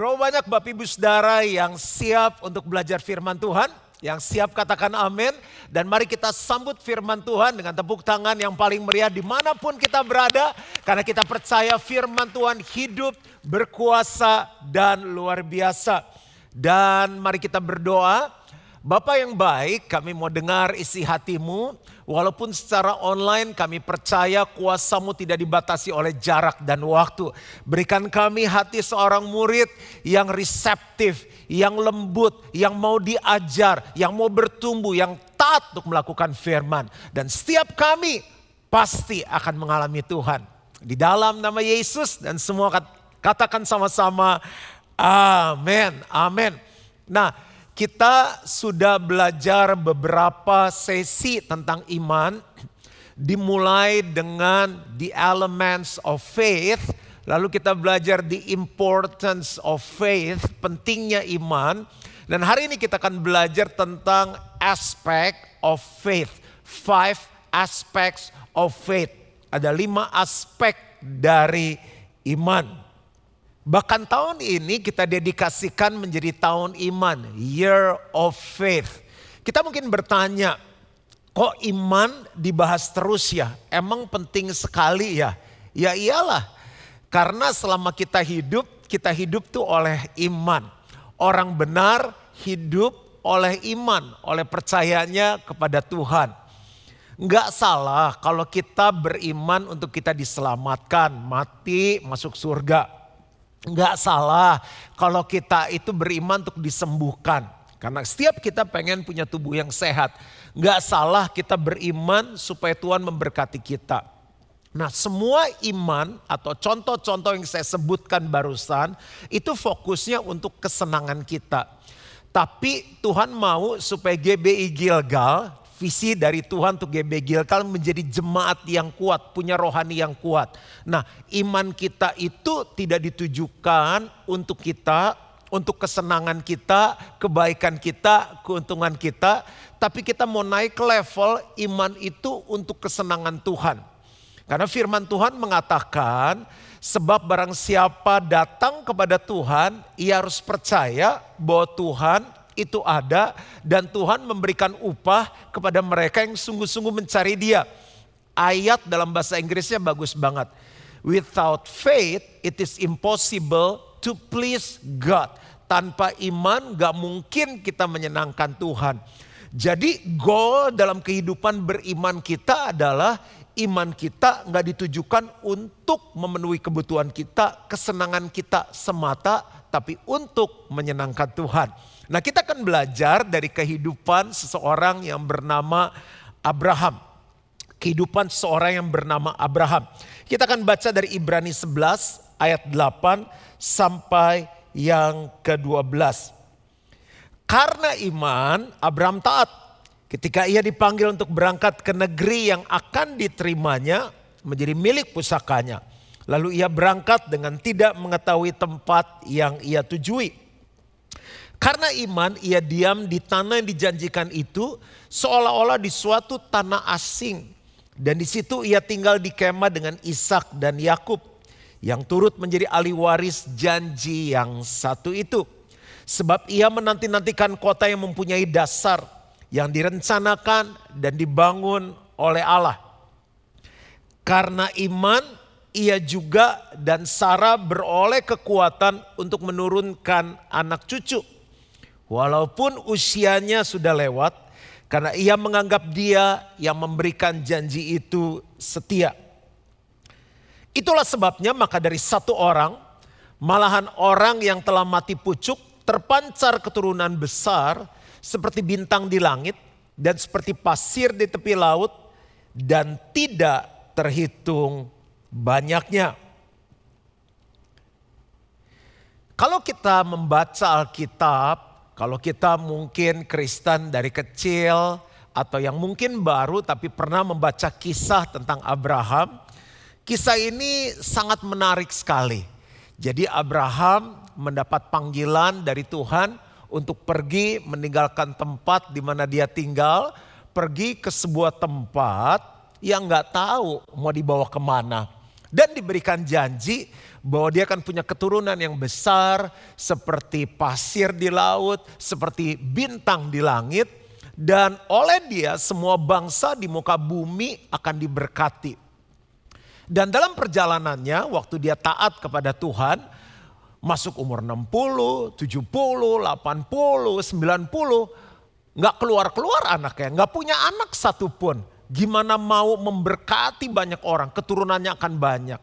Berapa banyak Bapak Ibu Saudara yang siap untuk belajar firman Tuhan? Yang siap katakan amin. Dan mari kita sambut firman Tuhan dengan tepuk tangan yang paling meriah di mana pun kita berada. Karena kita percaya firman Tuhan hidup, berkuasa, dan luar biasa. Dan mari kita berdoa. Bapak yang baik, kami mau dengar isi hatimu. Walaupun secara online kami percaya kuasamu tidak dibatasi oleh jarak dan waktu. Berikan kami hati seorang murid yang reseptif, yang lembut, yang mau diajar, yang mau bertumbuh, yang taat untuk melakukan firman. Dan setiap kami pasti akan mengalami Tuhan. Di dalam nama Yesus dan semua katakan sama-sama amin, amin. Nah kita sudah belajar beberapa sesi tentang iman, dimulai dengan the elements of faith, lalu kita belajar the importance of faith, pentingnya iman, dan hari ini kita akan belajar tentang aspect of faith, five aspects of faith. Ada lima aspek dari iman. Bahkan tahun ini kita dedikasikan menjadi tahun iman, year of faith. Kita mungkin bertanya, kok iman dibahas terus ya? Emang penting sekali ya? Ya iyalah, karena selama kita hidup, kita hidup tuh oleh iman. Orang benar hidup oleh iman, oleh percayanya kepada Tuhan. Enggak salah kalau kita beriman untuk kita diselamatkan, mati, masuk surga. Enggak salah kalau kita itu beriman untuk disembuhkan. Karena setiap kita pengen punya tubuh yang sehat. Enggak salah kita beriman supaya Tuhan memberkati kita. Nah semua iman atau contoh-contoh yang saya sebutkan barusan itu fokusnya untuk kesenangan kita. Tapi Tuhan mau supaya GBI Gilgal visi dari Tuhan untuk GB Gilgal menjadi jemaat yang kuat, punya rohani yang kuat. Nah iman kita itu tidak ditujukan untuk kita, untuk kesenangan kita, kebaikan kita, keuntungan kita. Tapi kita mau naik level iman itu untuk kesenangan Tuhan. Karena firman Tuhan mengatakan sebab barang siapa datang kepada Tuhan, ia harus percaya bahwa Tuhan itu ada dan Tuhan memberikan upah kepada mereka yang sungguh-sungguh mencari dia. Ayat dalam bahasa Inggrisnya bagus banget. Without faith it is impossible to please God. Tanpa iman gak mungkin kita menyenangkan Tuhan. Jadi goal dalam kehidupan beriman kita adalah iman kita nggak ditujukan untuk memenuhi kebutuhan kita, kesenangan kita semata, tapi untuk menyenangkan Tuhan. Nah kita akan belajar dari kehidupan seseorang yang bernama Abraham. Kehidupan seseorang yang bernama Abraham. Kita akan baca dari Ibrani 11 ayat 8 sampai yang ke-12. Karena iman Abraham taat ketika ia dipanggil untuk berangkat ke negeri yang akan diterimanya menjadi milik pusakanya. Lalu ia berangkat dengan tidak mengetahui tempat yang ia tujui. Karena iman ia diam di tanah yang dijanjikan itu seolah-olah di suatu tanah asing. Dan di situ ia tinggal di kemah dengan Ishak dan Yakub yang turut menjadi ahli waris janji yang satu itu. Sebab ia menanti-nantikan kota yang mempunyai dasar yang direncanakan dan dibangun oleh Allah. Karena iman ia juga dan Sarah beroleh kekuatan untuk menurunkan anak cucu Walaupun usianya sudah lewat, karena ia menganggap dia yang memberikan janji itu setia. Itulah sebabnya maka dari satu orang, malahan orang yang telah mati pucuk, terpancar keturunan besar seperti bintang di langit dan seperti pasir di tepi laut dan tidak terhitung banyaknya. Kalau kita membaca Alkitab, kalau kita mungkin Kristen dari kecil atau yang mungkin baru tapi pernah membaca kisah tentang Abraham, kisah ini sangat menarik sekali. Jadi Abraham mendapat panggilan dari Tuhan untuk pergi meninggalkan tempat di mana dia tinggal, pergi ke sebuah tempat yang nggak tahu mau dibawa ke mana. Dan diberikan janji bahwa dia akan punya keturunan yang besar seperti pasir di laut, seperti bintang di langit. Dan oleh dia semua bangsa di muka bumi akan diberkati. Dan dalam perjalanannya waktu dia taat kepada Tuhan, masuk umur 60, 70, 80, 90, nggak keluar-keluar anaknya, nggak punya anak satupun. Gimana mau memberkati banyak orang, keturunannya akan banyak.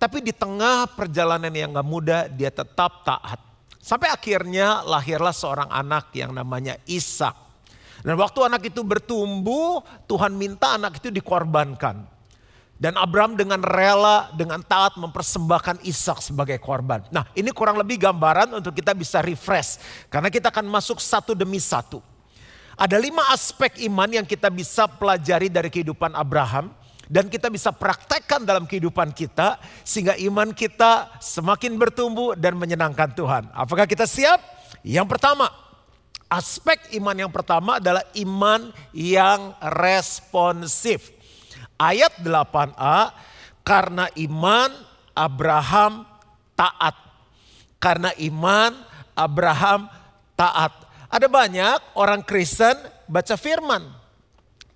Tapi di tengah perjalanan yang gak mudah dia tetap taat. Sampai akhirnya lahirlah seorang anak yang namanya Ishak. Dan waktu anak itu bertumbuh, Tuhan minta anak itu dikorbankan. Dan Abraham dengan rela, dengan taat mempersembahkan Ishak sebagai korban. Nah ini kurang lebih gambaran untuk kita bisa refresh. Karena kita akan masuk satu demi satu. Ada lima aspek iman yang kita bisa pelajari dari kehidupan Abraham dan kita bisa praktekkan dalam kehidupan kita sehingga iman kita semakin bertumbuh dan menyenangkan Tuhan. Apakah kita siap? Yang pertama, aspek iman yang pertama adalah iman yang responsif. Ayat 8a, karena iman Abraham taat. Karena iman Abraham taat. Ada banyak orang Kristen baca firman.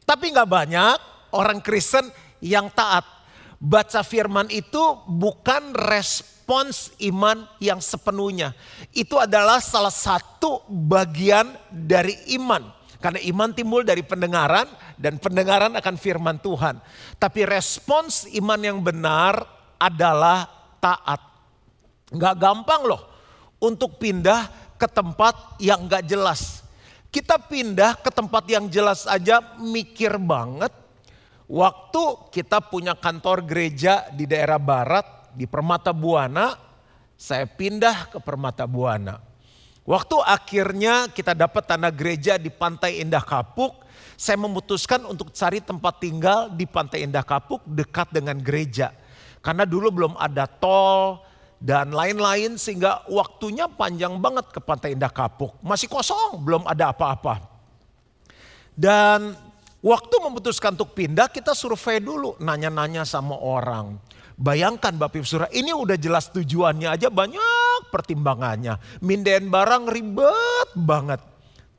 Tapi nggak banyak orang Kristen yang taat. Baca firman itu bukan respons iman yang sepenuhnya. Itu adalah salah satu bagian dari iman. Karena iman timbul dari pendengaran dan pendengaran akan firman Tuhan. Tapi respons iman yang benar adalah taat. Gak gampang loh untuk pindah ke tempat yang gak jelas. Kita pindah ke tempat yang jelas aja mikir banget Waktu kita punya kantor gereja di daerah barat, di Permata Buana, saya pindah ke Permata Buana. Waktu akhirnya kita dapat tanah gereja di Pantai Indah Kapuk, saya memutuskan untuk cari tempat tinggal di Pantai Indah Kapuk dekat dengan gereja. Karena dulu belum ada tol dan lain-lain sehingga waktunya panjang banget ke Pantai Indah Kapuk. Masih kosong, belum ada apa-apa. Dan Waktu memutuskan untuk pindah kita survei dulu, nanya-nanya sama orang. Bayangkan Bapak Ibu Surah, ini udah jelas tujuannya aja banyak pertimbangannya. Mindain barang ribet banget.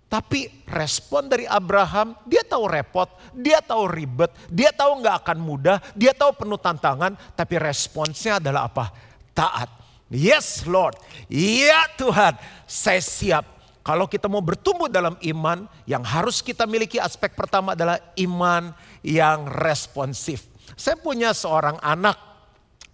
Tapi respon dari Abraham, dia tahu repot, dia tahu ribet, dia tahu nggak akan mudah, dia tahu penuh tantangan, tapi responsnya adalah apa? Taat. Yes Lord, iya Tuhan, saya siap kalau kita mau bertumbuh dalam iman, yang harus kita miliki aspek pertama adalah iman yang responsif. Saya punya seorang anak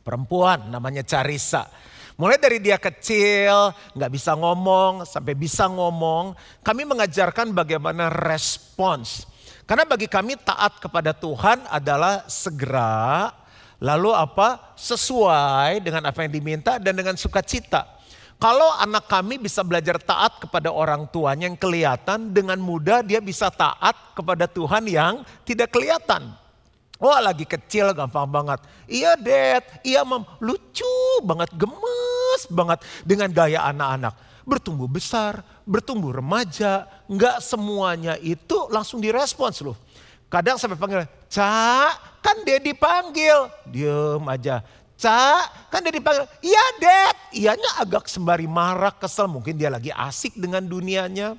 perempuan namanya Carissa. Mulai dari dia kecil, nggak bisa ngomong, sampai bisa ngomong, kami mengajarkan bagaimana respons. Karena bagi kami taat kepada Tuhan adalah segera, lalu apa? Sesuai dengan apa yang diminta dan dengan sukacita. Kalau anak kami bisa belajar taat kepada orang tuanya yang kelihatan, dengan mudah dia bisa taat kepada Tuhan yang tidak kelihatan. Wah lagi kecil gampang banget. Iya dad, iya mam, lucu banget, gemes banget dengan gaya anak-anak. Bertumbuh besar, bertumbuh remaja, nggak semuanya itu langsung direspons loh. Kadang sampai panggil, Cak, kan dia dipanggil. Diem aja. Cak, kan dia dipanggil, iya dad. Iyanya agak sembari marah, kesel. Mungkin dia lagi asik dengan dunianya.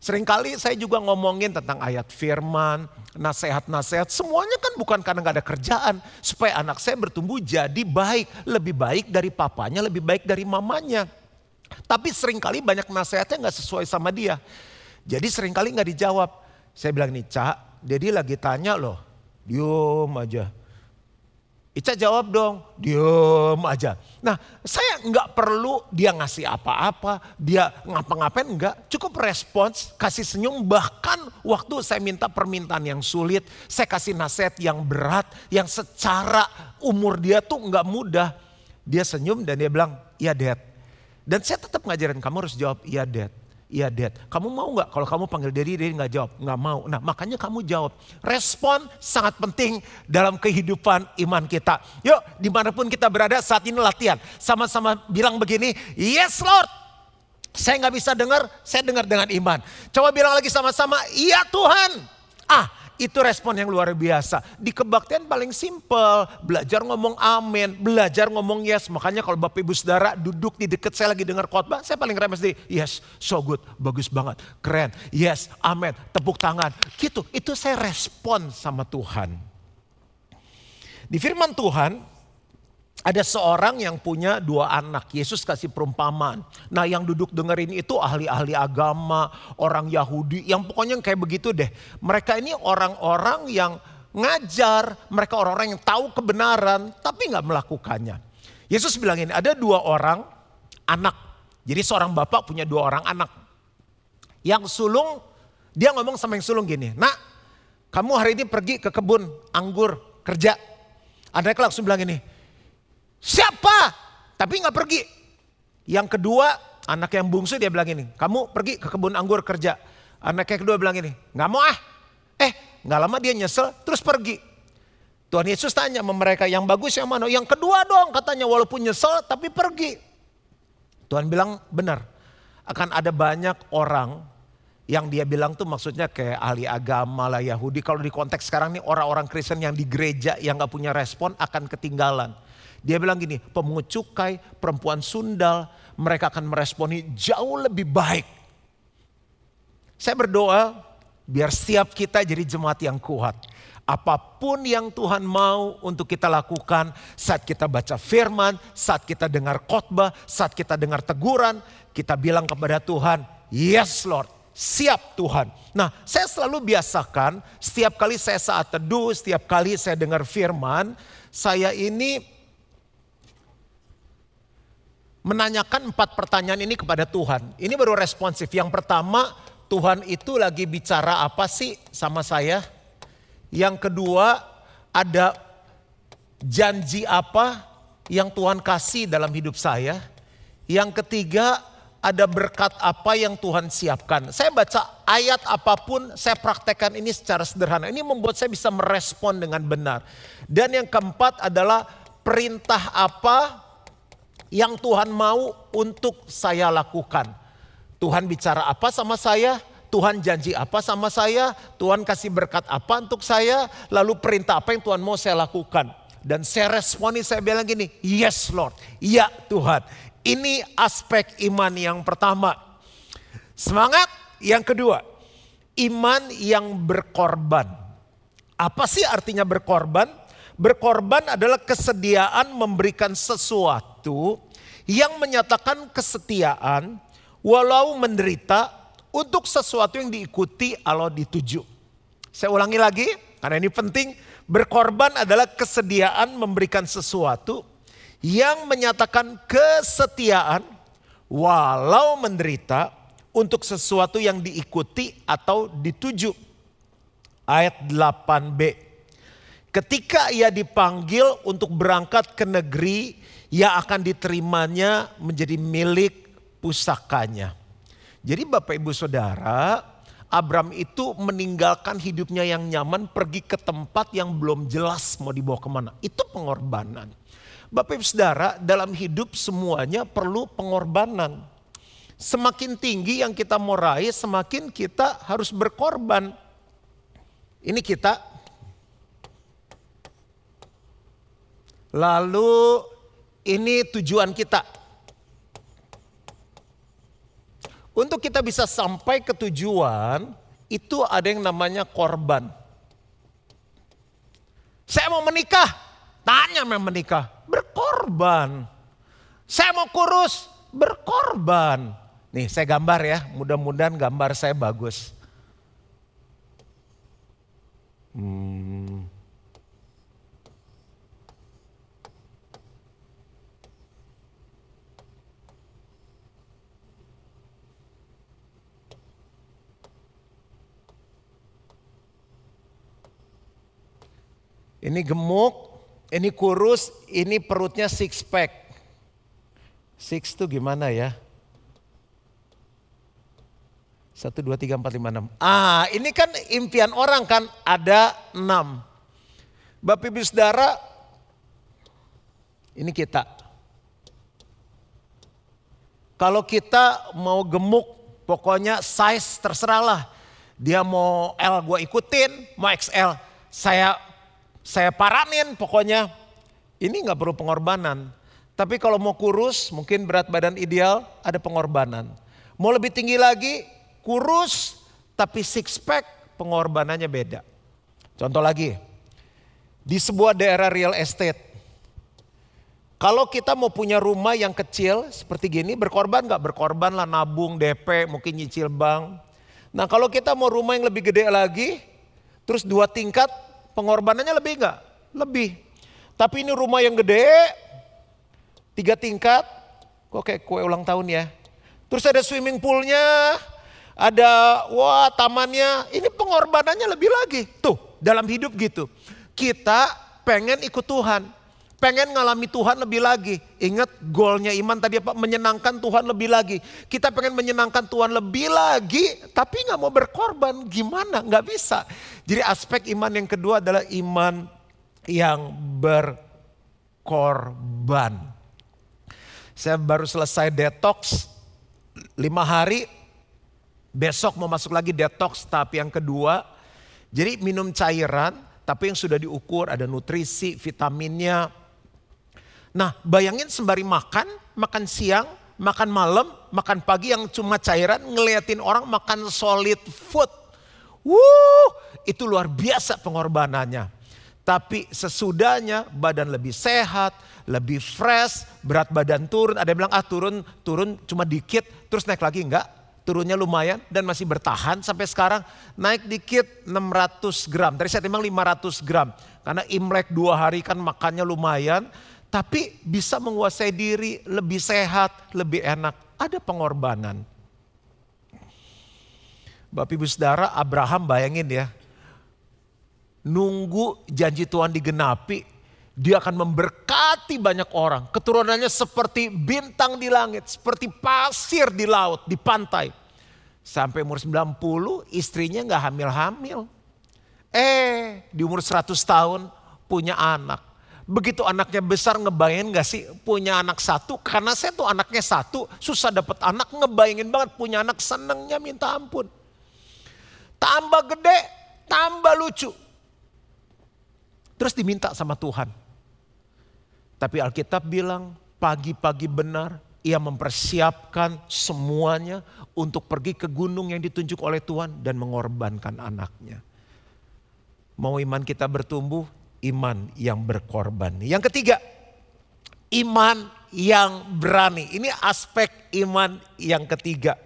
Seringkali saya juga ngomongin tentang ayat firman, nasihat-nasihat. Semuanya kan bukan karena gak ada kerjaan. Supaya anak saya bertumbuh jadi baik. Lebih baik dari papanya, lebih baik dari mamanya. Tapi sering kali banyak nasihatnya gak sesuai sama dia. Jadi sering kali gak dijawab. Saya bilang nih, Cak, jadi lagi tanya loh. Diam aja Ica jawab dong, diem aja. Nah saya nggak perlu dia ngasih apa-apa, dia ngapa-ngapain enggak. Cukup respons, kasih senyum. Bahkan waktu saya minta permintaan yang sulit, saya kasih nasihat yang berat, yang secara umur dia tuh nggak mudah. Dia senyum dan dia bilang, iya dad. Dan saya tetap ngajarin kamu harus jawab, iya dad. Iya dad, kamu mau nggak kalau kamu panggil daddy, daddy nggak jawab, nggak mau. Nah makanya kamu jawab. Respon sangat penting dalam kehidupan iman kita. Yuk di mana pun kita berada saat ini latihan. Sama-sama bilang begini, yes Lord. Saya nggak bisa dengar, saya dengar dengan iman. Coba bilang lagi sama-sama, iya Tuhan. Ah itu respon yang luar biasa. Di kebaktian paling simpel, belajar ngomong amin, belajar ngomong yes. Makanya kalau Bapak Ibu Saudara duduk di dekat saya lagi dengar khotbah, saya paling remes di yes, so good, bagus banget, keren, yes, amin, tepuk tangan. Gitu, itu saya respon sama Tuhan. Di firman Tuhan, ada seorang yang punya dua anak. Yesus kasih perumpamaan. Nah yang duduk dengerin itu ahli-ahli agama, orang Yahudi. Yang pokoknya kayak begitu deh. Mereka ini orang-orang yang ngajar. Mereka orang-orang yang tahu kebenaran tapi nggak melakukannya. Yesus bilang ini ada dua orang anak. Jadi seorang bapak punya dua orang anak. Yang sulung, dia ngomong sama yang sulung gini. Nak kamu hari ini pergi ke kebun anggur kerja. Anaknya langsung bilang ini Siapa? Tapi nggak pergi. Yang kedua, anak yang bungsu dia bilang ini, kamu pergi ke kebun anggur kerja. Anak yang kedua bilang ini, nggak mau ah. Eh, nggak lama dia nyesel, terus pergi. Tuhan Yesus tanya sama mereka, yang bagus yang mana? Yang kedua dong katanya, walaupun nyesel tapi pergi. Tuhan bilang benar, akan ada banyak orang yang dia bilang tuh maksudnya kayak ahli agama lah Yahudi. Kalau di konteks sekarang nih orang-orang Kristen yang di gereja yang gak punya respon akan ketinggalan. Dia bilang gini, pemungut cukai, perempuan sundal, mereka akan meresponi jauh lebih baik. Saya berdoa biar setiap kita jadi jemaat yang kuat. Apa pun yang Tuhan mau untuk kita lakukan saat kita baca firman, saat kita dengar khotbah, saat kita dengar teguran, kita bilang kepada Tuhan, yes Lord, siap Tuhan. Nah saya selalu biasakan setiap kali saya saat teduh, setiap kali saya dengar firman, saya ini menanyakan empat pertanyaan ini kepada Tuhan. Ini baru responsif. Yang pertama, Tuhan itu lagi bicara apa sih sama saya? Yang kedua, ada janji apa yang Tuhan kasih dalam hidup saya? Yang ketiga, ada berkat apa yang Tuhan siapkan. Saya baca ayat apa pun, saya praktekkan ini secara sederhana. Ini membuat saya bisa merespon dengan benar. Dan yang keempat adalah perintah apa yang Tuhan mau untuk saya lakukan. Tuhan bicara apa sama saya, Tuhan janji apa sama saya, Tuhan kasih berkat apa untuk saya, lalu perintah apa yang Tuhan mau saya lakukan. Dan saya responi, saya bilang gini, yes Lord, iya Tuhan. Ini aspek iman yang pertama. Semangat yang kedua, iman yang berkorban. Apa sih artinya berkorban? Berkorban adalah kesediaan memberikan sesuatu yang menyatakan kesetiaan walau menderita untuk sesuatu yang diikuti atau dituju. Saya ulangi lagi karena ini penting. Berkorban adalah kesediaan memberikan sesuatu yang menyatakan kesetiaan walau menderita untuk sesuatu yang diikuti atau dituju. Ayat 8b. Ketika ia dipanggil untuk berangkat ke negeri yang akan diterimanya menjadi milik pusakanya. Jadi Bapak Ibu Saudara, Abram itu meninggalkan hidupnya yang nyaman pergi ke tempat yang belum jelas mau dibawa ke mana. Itu pengorbanan. Bapak Ibu Saudara, dalam hidup semuanya perlu pengorbanan. Semakin tinggi yang kita mau raih, semakin kita harus berkorban. Ini kita Lalu ini tujuan kita. Untuk kita bisa sampai ke tujuan, itu ada yang namanya korban. Saya mau menikah, tanya mau menikah, berkorban. Saya mau kurus, berkorban. Nih saya gambar ya, mudah-mudahan gambar saya bagus. Hmm. Ini gemuk, ini kurus, ini perutnya six pack. Six itu gimana ya? Satu, dua, tiga, empat, lima, enam. Ah ini kan impian orang kan ada enam. Bapak ibu saudara, ini kita. Kalau kita mau gemuk, pokoknya size terserah lah. Dia mau L gue ikutin, mau XL saya saya paranin pokoknya. Ini nggak perlu pengorbanan. Tapi kalau mau kurus, mungkin berat badan ideal, ada pengorbanan. Mau lebih tinggi lagi, kurus, tapi six pack, pengorbanannya beda. Contoh lagi, di sebuah daerah real estate, kalau kita mau punya rumah yang kecil seperti gini, berkorban nggak? Berkorban lah nabung, DP, mungkin nyicil bank. Nah kalau kita mau rumah yang lebih gede lagi, terus dua tingkat, pengorbanannya lebih nggak? Lebih. Tapi ini rumah yang gede, tiga tingkat, kok kayak kue ulang tahun ya. Terus ada swimming poolnya, ada wah tamannya, ini pengorbanannya lebih lagi. Tuh dalam hidup gitu. Kita pengen ikut Tuhan, pengen ngalami Tuhan lebih lagi. Ingat goalnya iman tadi apa? Menyenangkan Tuhan lebih lagi. Kita pengen menyenangkan Tuhan lebih lagi, tapi nggak mau berkorban. Gimana? Nggak bisa. Jadi aspek iman yang kedua adalah iman yang berkorban. Saya baru selesai detox lima hari, besok mau masuk lagi detox tapi yang kedua. Jadi minum cairan tapi yang sudah diukur ada nutrisi, vitaminnya. Nah bayangin sembari makan, makan siang, makan malam, makan pagi yang cuma cairan ngeliatin orang makan solid food. Wuh, itu luar biasa pengorbanannya. Tapi sesudahnya badan lebih sehat, lebih fresh, berat badan turun. Ada yang bilang ah turun, turun cuma dikit, terus naik lagi enggak. Turunnya lumayan dan masih bertahan sampai sekarang. Naik dikit 600 gram. Tadi saya timbang 500 gram. Karena Imlek dua hari kan makannya lumayan. Tapi bisa menguasai diri, lebih sehat, lebih enak. Ada pengorbanan. Bapak ibu saudara Abraham bayangin ya nunggu janji Tuhan digenapi, dia akan memberkati banyak orang. Keturunannya seperti bintang di langit, seperti pasir di laut, di pantai. Sampai umur 90 istrinya nggak hamil-hamil. Eh di umur 100 tahun punya anak. Begitu anaknya besar ngebayangin gak sih punya anak satu. Karena saya tuh anaknya satu susah dapat anak ngebayangin banget punya anak senengnya minta ampun. Tambah gede tambah lucu. Terus diminta sama Tuhan. Tapi Alkitab bilang pagi-pagi benar ia mempersiapkan semuanya untuk pergi ke gunung yang ditunjuk oleh Tuhan dan mengorbankan anaknya. Mau iman kita bertumbuh, iman yang berkorban. Yang ketiga, iman yang berani. Ini aspek iman yang ketiga.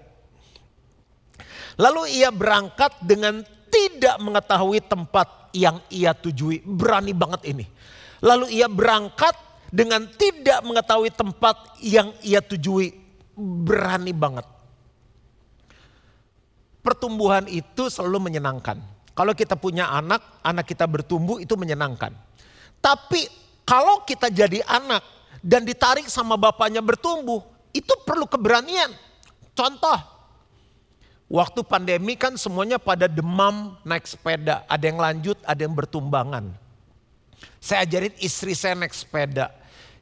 Lalu ia berangkat dengan tidak mengetahui tempat yang ia tujui. Berani banget ini. Lalu ia berangkat dengan tidak mengetahui tempat yang ia tujui. Berani banget. Pertumbuhan itu selalu menyenangkan. Kalau kita punya anak, anak kita bertumbuh itu menyenangkan. Tapi kalau kita jadi anak dan ditarik sama bapaknya bertumbuh, itu perlu keberanian. Contoh, Waktu pandemi kan semuanya pada demam naik sepeda. Ada yang lanjut, ada yang bertumbangan. Saya ajarin istri saya naik sepeda.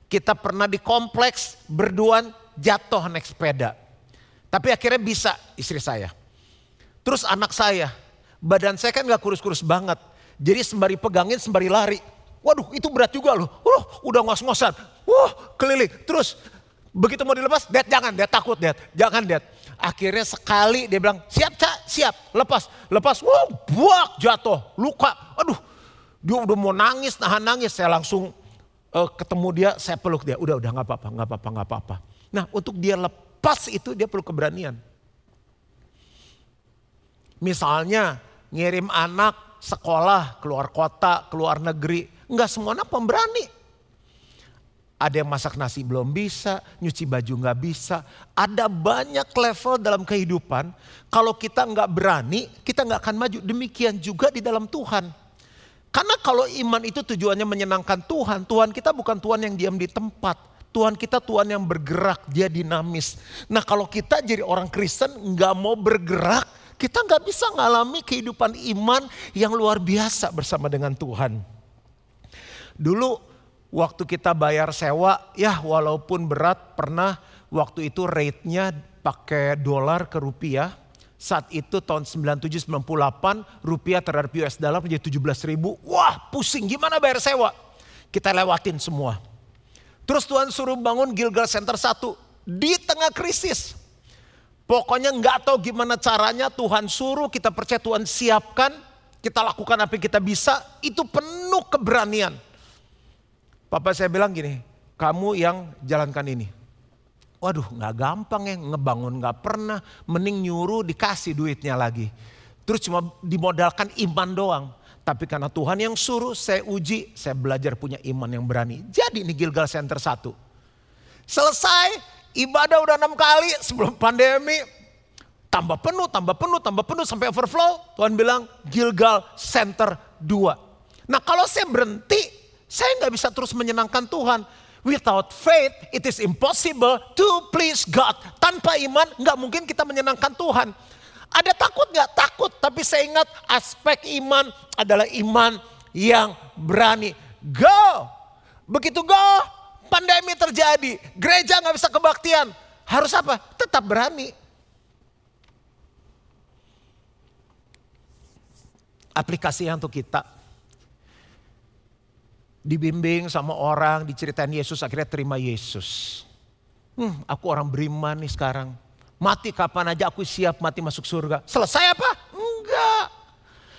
Kita pernah di kompleks berduaan jatuh naik sepeda. Tapi akhirnya bisa istri saya. Terus anak saya, badan saya kan gak kurus-kurus banget. Jadi sembari pegangin, sembari lari. Waduh itu berat juga loh. Uh, udah ngos-ngosan. Wah keliling. Terus begitu mau dilepas, Dad jangan, Dad takut Dad. Jangan Dad. Akhirnya sekali dia bilang, siap cak, siap, lepas. Lepas, wow, buak jatuh, luka. Aduh, dia udah mau nangis, nahan nangis. Saya langsung uh, ketemu dia, saya peluk dia. Udah, udah gak apa-apa, gak apa-apa, gak apa-apa. Nah untuk dia lepas itu dia perlu keberanian. Misalnya ngirim anak sekolah, keluar kota, keluar negeri. Enggak semua anak pemberani. Ada yang masak nasi belum bisa, nyuci baju nggak bisa. Ada banyak level dalam kehidupan. Kalau kita nggak berani, kita nggak akan maju. Demikian juga di dalam Tuhan. Karena kalau iman itu tujuannya menyenangkan Tuhan, Tuhan kita bukan Tuhan yang diam di tempat. Tuhan kita Tuhan yang bergerak, dia dinamis. Nah kalau kita jadi orang Kristen nggak mau bergerak, kita nggak bisa ngalami kehidupan iman yang luar biasa bersama dengan Tuhan. Dulu waktu kita bayar sewa, ya walaupun berat pernah waktu itu rate-nya pakai dolar ke rupiah. Saat itu tahun 97-98 rupiah terhadap US dollar menjadi 17 ribu. Wah pusing gimana bayar sewa. Kita lewatin semua. Terus Tuhan suruh bangun Gilgal Center 1 di tengah krisis. Pokoknya nggak tahu gimana caranya Tuhan suruh, kita percaya Tuhan siapkan, kita lakukan apa yang kita bisa, itu penuh keberanian. Papa saya bilang gini, kamu yang jalankan ini. Waduh nggak gampang ya, ngebangun nggak pernah, mending nyuruh dikasih duitnya lagi. Terus cuma dimodalkan iman doang. Tapi karena Tuhan yang suruh, saya uji, saya belajar punya iman yang berani. Jadi ini Gilgal Center 1. Selesai, ibadah udah enam kali sebelum pandemi. Tambah penuh, tambah penuh, tambah penuh sampai overflow. Tuhan bilang Gilgal Center 2. Nah kalau saya berhenti, saya nggak bisa terus menyenangkan Tuhan. Without faith, it is impossible to please God. Tanpa iman, nggak mungkin kita menyenangkan Tuhan. Ada takut nggak? Takut. Tapi saya ingat aspek iman adalah iman yang berani. Go. Begitu go, pandemi terjadi. Gereja nggak bisa kebaktian. Harus apa? Tetap berani. Aplikasi untuk kita. Dibimbing sama orang, diceritain Yesus, akhirnya terima Yesus. Hmm, aku orang beriman nih sekarang Mati kapan aja aku siap mati masuk surga. Selesai apa? Enggak.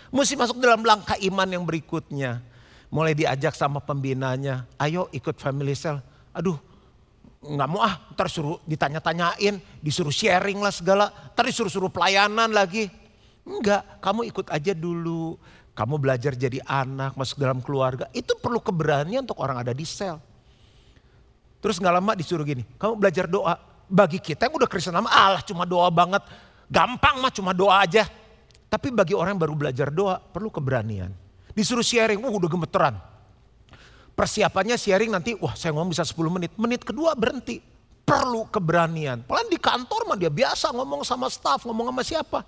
Mesti masuk dalam langkah iman yang berikutnya. Mulai diajak sama pembinanya. Ayo ikut family cell. Aduh nggak mau ah. Ntar suruh ditanya-tanyain. Disuruh sharing lah segala. Ntar disuruh-suruh pelayanan lagi. Enggak, kamu ikut aja dulu. Kamu belajar jadi anak, masuk dalam keluarga. Itu perlu keberanian untuk orang ada di sel. Terus nggak lama disuruh gini, kamu belajar doa bagi kita yang udah Kristen lama, Allah cuma doa banget. Gampang mah cuma doa aja. Tapi bagi orang yang baru belajar doa perlu keberanian. Disuruh sharing, wah udah gemeteran. Persiapannya sharing nanti, wah saya ngomong bisa 10 menit. Menit kedua berhenti. Perlu keberanian. Paling di kantor mah dia biasa ngomong sama staff, ngomong sama siapa.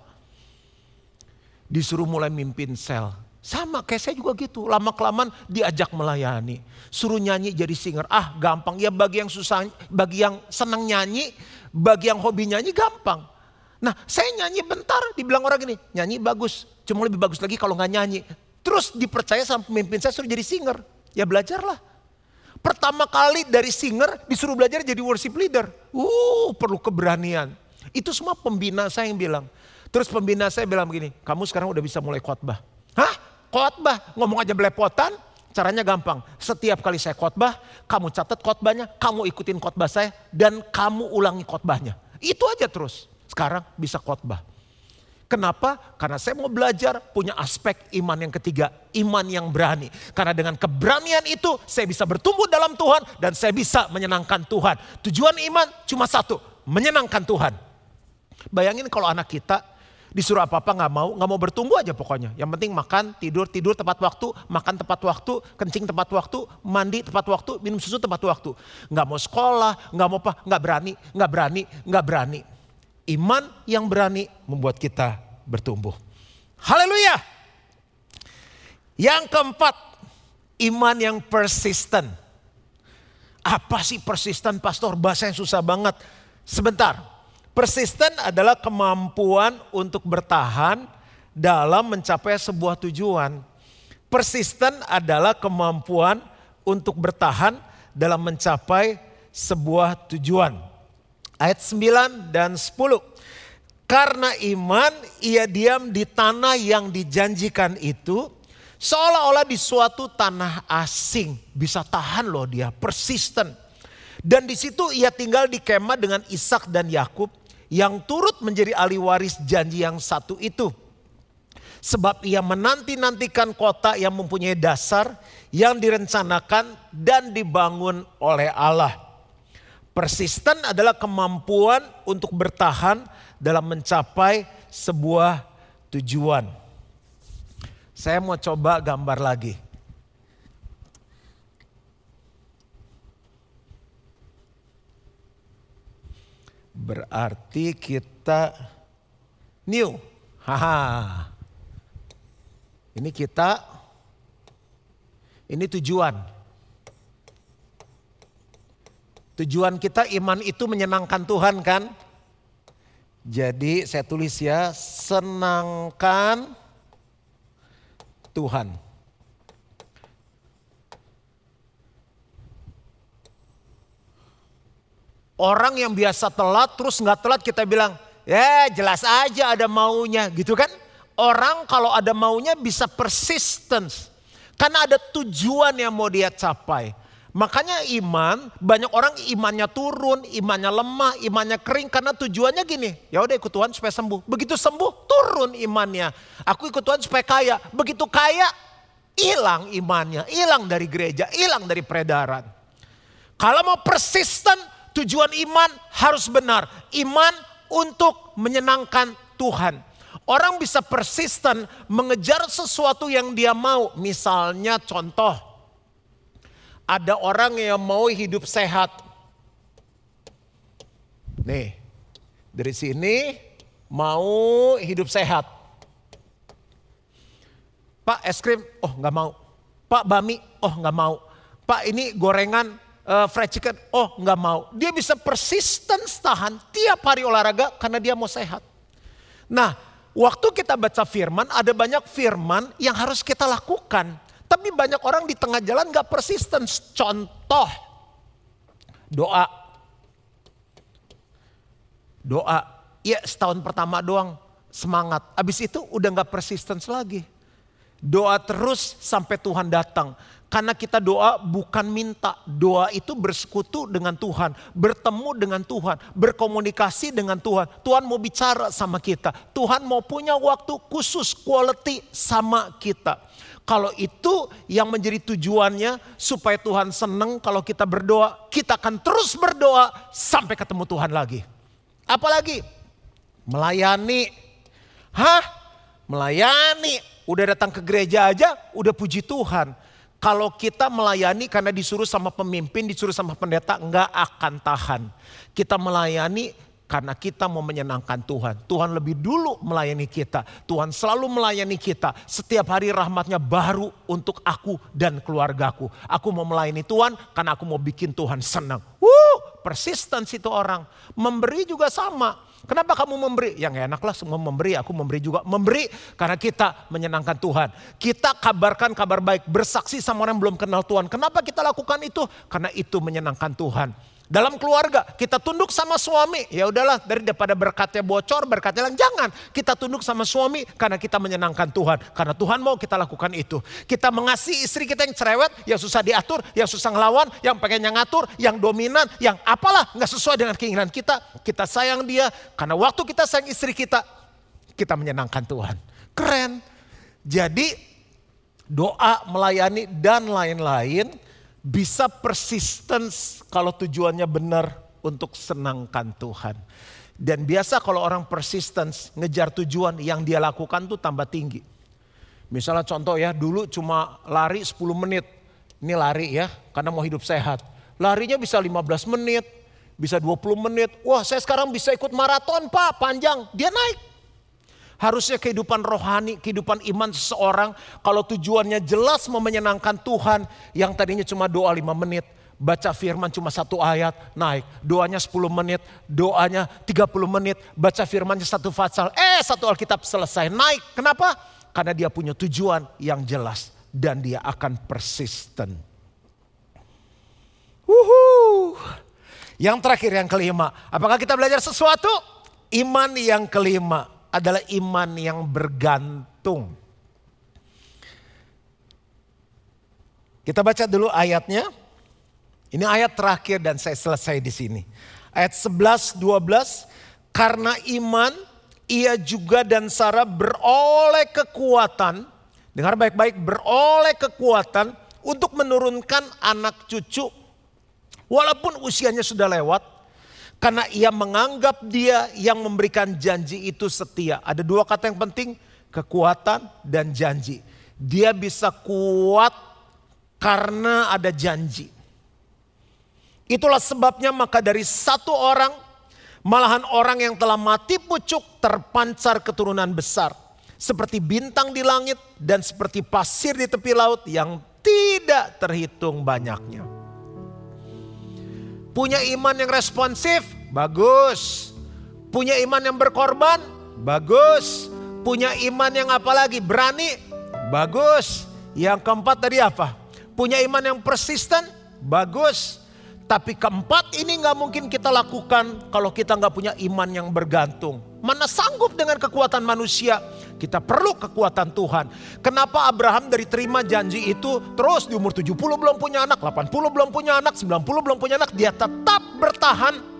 Disuruh mulai mimpin sel. Sama kayak saya juga gitu. Lama kelamaan diajak melayani. Suruh nyanyi jadi singer. Ah gampang. Ya bagi yang susah, bagi yang senang nyanyi, bagi yang hobi nyanyi gampang. Nah saya nyanyi bentar dibilang orang gini, nyanyi bagus. Cuma lebih bagus lagi kalau nggak nyanyi. Terus dipercaya sama pemimpin saya suruh jadi singer. Ya belajarlah. Pertama kali dari singer disuruh belajar jadi worship leader. Uh perlu keberanian. Itu semua pembina saya yang bilang. Terus pembina saya bilang begini, kamu sekarang udah bisa mulai khotbah. Hah? khotbah, ngomong aja belepotan, caranya gampang. Setiap kali saya khotbah, kamu catat khotbahnya, kamu ikutin khotbah saya, dan kamu ulangi khotbahnya. Itu aja terus. Sekarang bisa khotbah. Kenapa? Karena saya mau belajar punya aspek iman yang ketiga, iman yang berani. Karena dengan keberanian itu saya bisa bertumbuh dalam Tuhan dan saya bisa menyenangkan Tuhan. Tujuan iman cuma satu, menyenangkan Tuhan. Bayangin kalau anak kita Disuruh apa-apa nggak mau, nggak mau bertumbuh aja pokoknya. Yang penting makan, tidur, tidur tepat waktu, makan tepat waktu, kencing tepat waktu, mandi tepat waktu, minum susu tepat waktu. Nggak mau sekolah, nggak mau apa, nggak berani, nggak berani, nggak berani. Iman yang berani membuat kita bertumbuh. Haleluya. Yang keempat, iman yang persisten. Apa sih persisten pastor? Bahasa yang susah banget. Sebentar, Persisten adalah kemampuan untuk bertahan dalam mencapai sebuah tujuan. Persisten adalah kemampuan untuk bertahan dalam mencapai sebuah tujuan. Ayat 9 dan 10. Karena iman ia diam di tanah yang dijanjikan itu seolah-olah di suatu tanah asing. Bisa tahan loh dia, persisten. Dan di situ ia tinggal di kemah dengan Ishak dan Yakub yang turut menjadi ahli waris janji yang satu itu. Sebab ia menanti-nantikan kota yang mempunyai dasar yang direncanakan dan dibangun oleh Allah. Persisten adalah kemampuan untuk bertahan dalam mencapai sebuah tujuan. Saya mau coba gambar lagi. Berarti kita new. Haha. Ini kita ini tujuan. Tujuan kita iman itu menyenangkan Tuhan kan? Jadi saya tulis ya, senangkan Tuhan. Orang yang biasa telat terus nggak telat kita bilang, ya jelas aja ada maunya gitu kan. Orang kalau ada maunya bisa persistence. Karena ada tujuan yang mau dia capai. Makanya iman, banyak orang imannya turun, imannya lemah, imannya kering karena tujuannya gini. Ya udah ikut Tuhan supaya sembuh. Begitu sembuh, turun imannya. Aku ikut Tuhan supaya kaya. Begitu kaya, hilang imannya, hilang dari gereja, hilang dari peredaran. Kalau mau persisten, tujuan iman harus benar. Iman untuk menyenangkan Tuhan. Orang bisa persisten mengejar sesuatu yang dia mau. Misalnya contoh, ada orang yang mau hidup sehat. Nih, dari sini mau hidup sehat. Pak es krim, oh nggak mau. Pak bami, oh nggak mau. Pak ini gorengan uh, fried chicken, oh nggak mau. Dia bisa persisten tahan tiap hari olahraga karena dia mau sehat. Nah, waktu kita baca firman ada banyak firman yang harus kita lakukan. Tapi banyak orang di tengah jalan nggak persisten. Contoh, doa. Doa, ya setahun pertama doang semangat. Abis itu udah nggak persisten lagi. Doa terus sampai Tuhan datang. Karena kita doa bukan minta, doa itu bersekutu dengan Tuhan, bertemu dengan Tuhan, berkomunikasi dengan Tuhan. Tuhan mau bicara sama kita, Tuhan mau punya waktu khusus quality sama kita. Kalau itu yang menjadi tujuannya supaya Tuhan senang kalau kita berdoa, kita akan terus berdoa sampai ketemu Tuhan lagi. Apalagi melayani. Hah? Melayani. Udah datang ke gereja aja, udah puji Tuhan kalau kita melayani karena disuruh sama pemimpin, disuruh sama pendeta, enggak akan tahan. Kita melayani karena kita mau menyenangkan Tuhan. Tuhan lebih dulu melayani kita. Tuhan selalu melayani kita. Setiap hari rahmatnya baru untuk aku dan keluargaku. Aku mau melayani Tuhan karena aku mau bikin Tuhan senang. Wuh, persisten itu orang. Memberi juga sama. Kenapa kamu memberi? Yang enak lah semua memberi, aku memberi juga. Memberi karena kita menyenangkan Tuhan. Kita kabarkan kabar baik, bersaksi sama orang yang belum kenal Tuhan. Kenapa kita lakukan itu? Karena itu menyenangkan Tuhan. Dalam keluarga kita tunduk sama suami, ya udahlah daripada berkatnya bocor, berkatnya lang jangan. Kita tunduk sama suami karena kita menyenangkan Tuhan. Karena Tuhan mau kita lakukan itu. Kita mengasihi istri kita yang cerewet, yang susah diatur, yang susah ngelawan, yang pengen yang ngatur, yang dominan, yang apalah nggak sesuai dengan keinginan kita. Kita sayang dia karena waktu kita sayang istri kita, kita menyenangkan Tuhan. Keren. Jadi doa, melayani dan lain-lain bisa persistence kalau tujuannya benar untuk senangkan Tuhan. Dan biasa kalau orang persistence ngejar tujuan yang dia lakukan tuh tambah tinggi. Misalnya contoh ya dulu cuma lari 10 menit. Ini lari ya karena mau hidup sehat. Larinya bisa 15 menit, bisa 20 menit. Wah saya sekarang bisa ikut maraton pak panjang. Dia naik. Harusnya kehidupan rohani, kehidupan iman seseorang kalau tujuannya jelas mau menyenangkan Tuhan yang tadinya cuma doa lima menit. Baca firman cuma satu ayat, naik. Doanya 10 menit, doanya 30 menit. Baca firmannya satu fatsal, eh satu Alkitab selesai, naik. Kenapa? Karena dia punya tujuan yang jelas dan dia akan persisten. Wuhu. Yang terakhir yang kelima, apakah kita belajar sesuatu? Iman yang kelima adalah iman yang bergantung. Kita baca dulu ayatnya. Ini ayat terakhir dan saya selesai di sini. Ayat 11 12 karena iman ia juga dan Sarah beroleh kekuatan. Dengar baik-baik beroleh kekuatan untuk menurunkan anak cucu walaupun usianya sudah lewat karena ia menganggap dia yang memberikan janji itu setia. Ada dua kata yang penting, kekuatan dan janji. Dia bisa kuat karena ada janji. Itulah sebabnya maka dari satu orang, malahan orang yang telah mati pucuk terpancar keturunan besar. Seperti bintang di langit dan seperti pasir di tepi laut yang tidak terhitung banyaknya. Punya iman yang responsif, bagus. Punya iman yang berkorban? Bagus. Punya iman yang apa lagi? Berani? Bagus. Yang keempat tadi apa? Punya iman yang persisten? Bagus. Tapi keempat ini nggak mungkin kita lakukan kalau kita nggak punya iman yang bergantung. Mana sanggup dengan kekuatan manusia? Kita perlu kekuatan Tuhan. Kenapa Abraham dari terima janji itu terus di umur 70 belum punya anak, 80 belum punya anak, 90 belum punya anak, dia tetap bertahan.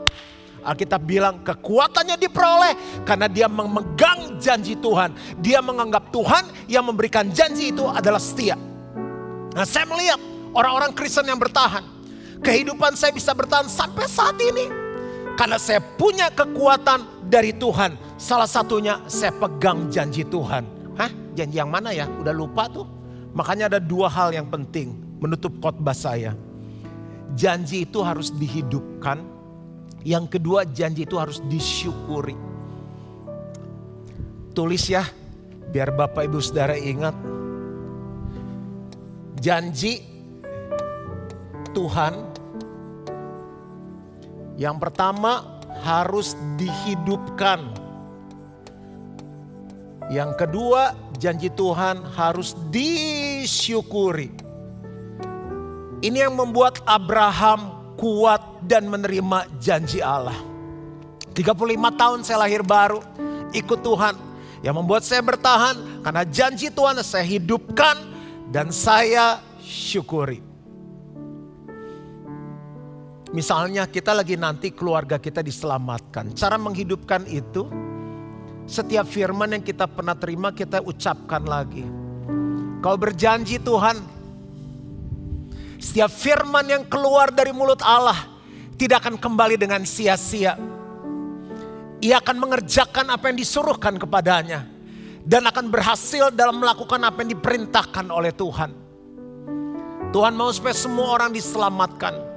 Alkitab bilang kekuatannya diperoleh karena dia memegang janji Tuhan. Dia menganggap Tuhan yang memberikan janji itu adalah setia. Nah saya melihat orang-orang Kristen yang bertahan kehidupan saya bisa bertahan sampai saat ini. Karena saya punya kekuatan dari Tuhan. Salah satunya saya pegang janji Tuhan. Hah? Janji yang mana ya? Udah lupa tuh. Makanya ada dua hal yang penting menutup khotbah saya. Janji itu harus dihidupkan. Yang kedua janji itu harus disyukuri. Tulis ya, biar Bapak Ibu Saudara ingat. Janji Tuhan yang pertama harus dihidupkan. Yang kedua, janji Tuhan harus disyukuri. Ini yang membuat Abraham kuat dan menerima janji Allah. 35 tahun saya lahir baru, ikut Tuhan. Yang membuat saya bertahan karena janji Tuhan saya hidupkan dan saya syukuri. Misalnya kita lagi nanti keluarga kita diselamatkan. Cara menghidupkan itu setiap firman yang kita pernah terima kita ucapkan lagi. Kau berjanji Tuhan, setiap firman yang keluar dari mulut Allah tidak akan kembali dengan sia-sia. Ia akan mengerjakan apa yang disuruhkan kepadanya dan akan berhasil dalam melakukan apa yang diperintahkan oleh Tuhan. Tuhan mau supaya semua orang diselamatkan.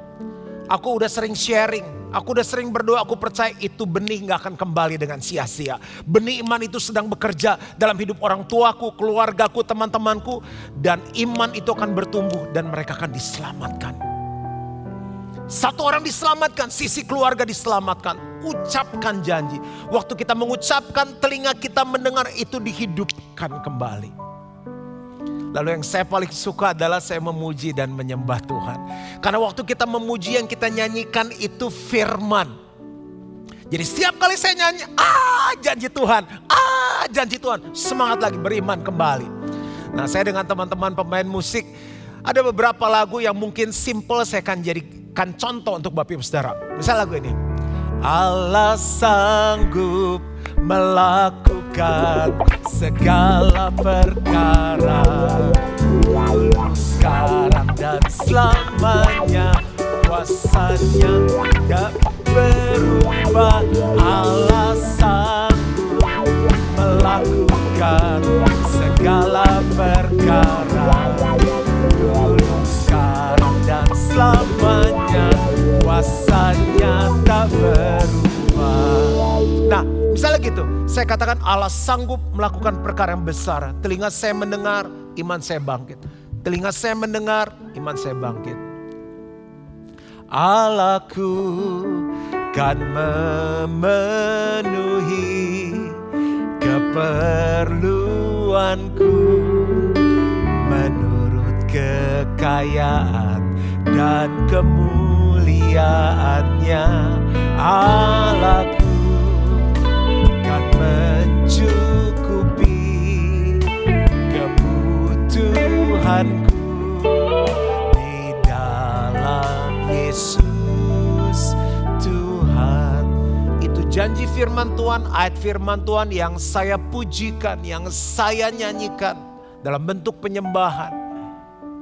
Aku udah sering sharing, aku udah sering berdoa, aku percaya itu benih gak akan kembali dengan sia-sia. Benih iman itu sedang bekerja dalam hidup orang tuaku, keluargaku, teman-temanku. Dan iman itu akan bertumbuh dan mereka akan diselamatkan. Satu orang diselamatkan, sisi keluarga diselamatkan. Ucapkan janji. Waktu kita mengucapkan, telinga kita mendengar itu dihidupkan kembali. Lalu yang saya paling suka adalah saya memuji dan menyembah Tuhan. Karena waktu kita memuji yang kita nyanyikan itu firman. Jadi setiap kali saya nyanyi, ah janji Tuhan, ah janji Tuhan. Semangat lagi beriman kembali. Nah saya dengan teman-teman pemain musik, ada beberapa lagu yang mungkin simple saya akan jadikan contoh untuk Bapak Ibu Saudara. Misal lagu ini. Allah sanggup melakukan segala perkara. Sekarang dan selamanya kuasanya tak berubah. Allah sanggup melakukan segala perkara. Sekarang dan selamanya kuasanya tak berubah. Nah Misalnya gitu, saya katakan Allah sanggup melakukan perkara yang besar. Telinga saya mendengar, iman saya bangkit. Telinga saya mendengar, iman saya bangkit. Allahku kan memenuhi keperluanku menurut kekayaan dan kemuliaannya Allahku mencukupi kebutuhanku di dalam Yesus Tuhan. Itu janji firman Tuhan, ayat firman Tuhan yang saya pujikan, yang saya nyanyikan dalam bentuk penyembahan.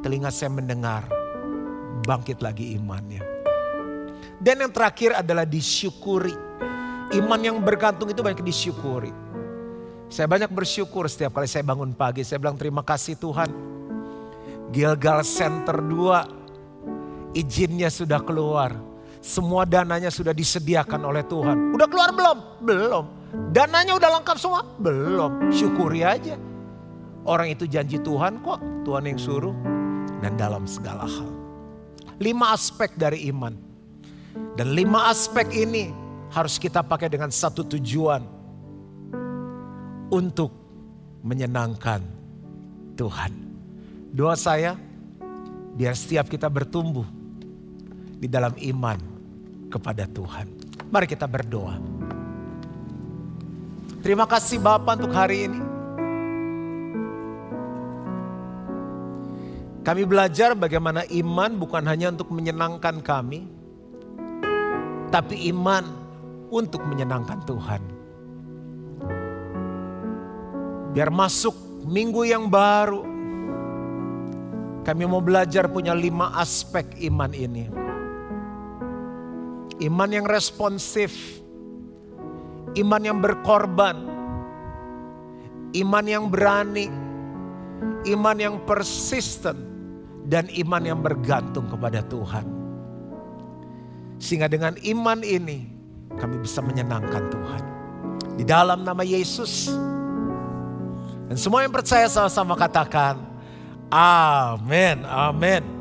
Telinga saya mendengar, bangkit lagi imannya. Dan yang terakhir adalah disyukuri Iman yang bergantung itu banyak disyukuri. Saya banyak bersyukur setiap kali saya bangun pagi. Saya bilang terima kasih Tuhan. Gilgal Center 2 izinnya sudah keluar. Semua dananya sudah disediakan oleh Tuhan. Udah keluar belum? Belum. Dananya udah lengkap semua? Belum. Syukuri aja. Orang itu janji Tuhan kok. Tuhan yang suruh. Dan dalam segala hal. Lima aspek dari iman. Dan lima aspek ini harus kita pakai dengan satu tujuan untuk menyenangkan Tuhan. Doa saya, biar setiap kita bertumbuh di dalam iman kepada Tuhan. Mari kita berdoa. Terima kasih Bapak untuk hari ini. Kami belajar bagaimana iman bukan hanya untuk menyenangkan kami, tapi iman untuk menyenangkan Tuhan. Biar masuk minggu yang baru, kami mau belajar punya lima aspek iman ini. Iman yang responsif, iman yang berkorban, iman yang berani, iman yang persisten, dan iman yang bergantung kepada Tuhan. Sehingga dengan iman ini kami bisa menyenangkan Tuhan. Di dalam nama Yesus. Dan semua yang percaya sama-sama katakan, Amin, amin.